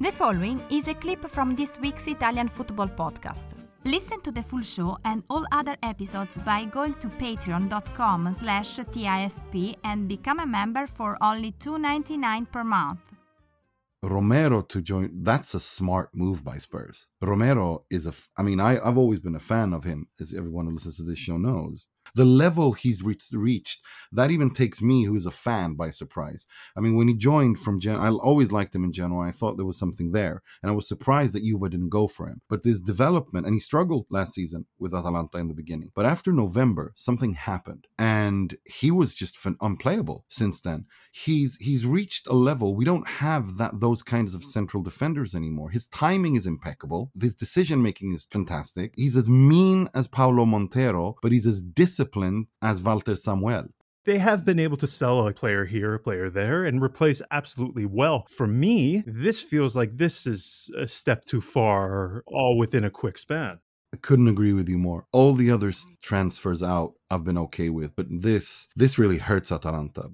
The following is a clip from this week's Italian football podcast. Listen to the full show and all other episodes by going to patreon.com slash TIFP and become a member for only $2.99 per month. Romero to join, that's a smart move by Spurs. Romero is a, I mean, I, I've always been a fan of him, as everyone who listens to this show knows. The level he's reached, that even takes me, who's a fan, by surprise. I mean, when he joined from Gen, I always liked him in Genoa. I thought there was something there, and I was surprised that Juve didn't go for him. But this development, and he struggled last season with Atalanta in the beginning. But after November, something happened, and he was just unplayable since then. He's he's reached a level we don't have that those kinds of central defenders anymore. His timing is impeccable. His decision making is fantastic. He's as mean as Paolo Montero, but he's as disciplined as Walter Samuel. They have been able to sell a player here, a player there, and replace absolutely well. For me, this feels like this is a step too far, all within a quick span. I couldn't agree with you more. All the other transfers out I've been okay with, but this this really hurts Atalanta.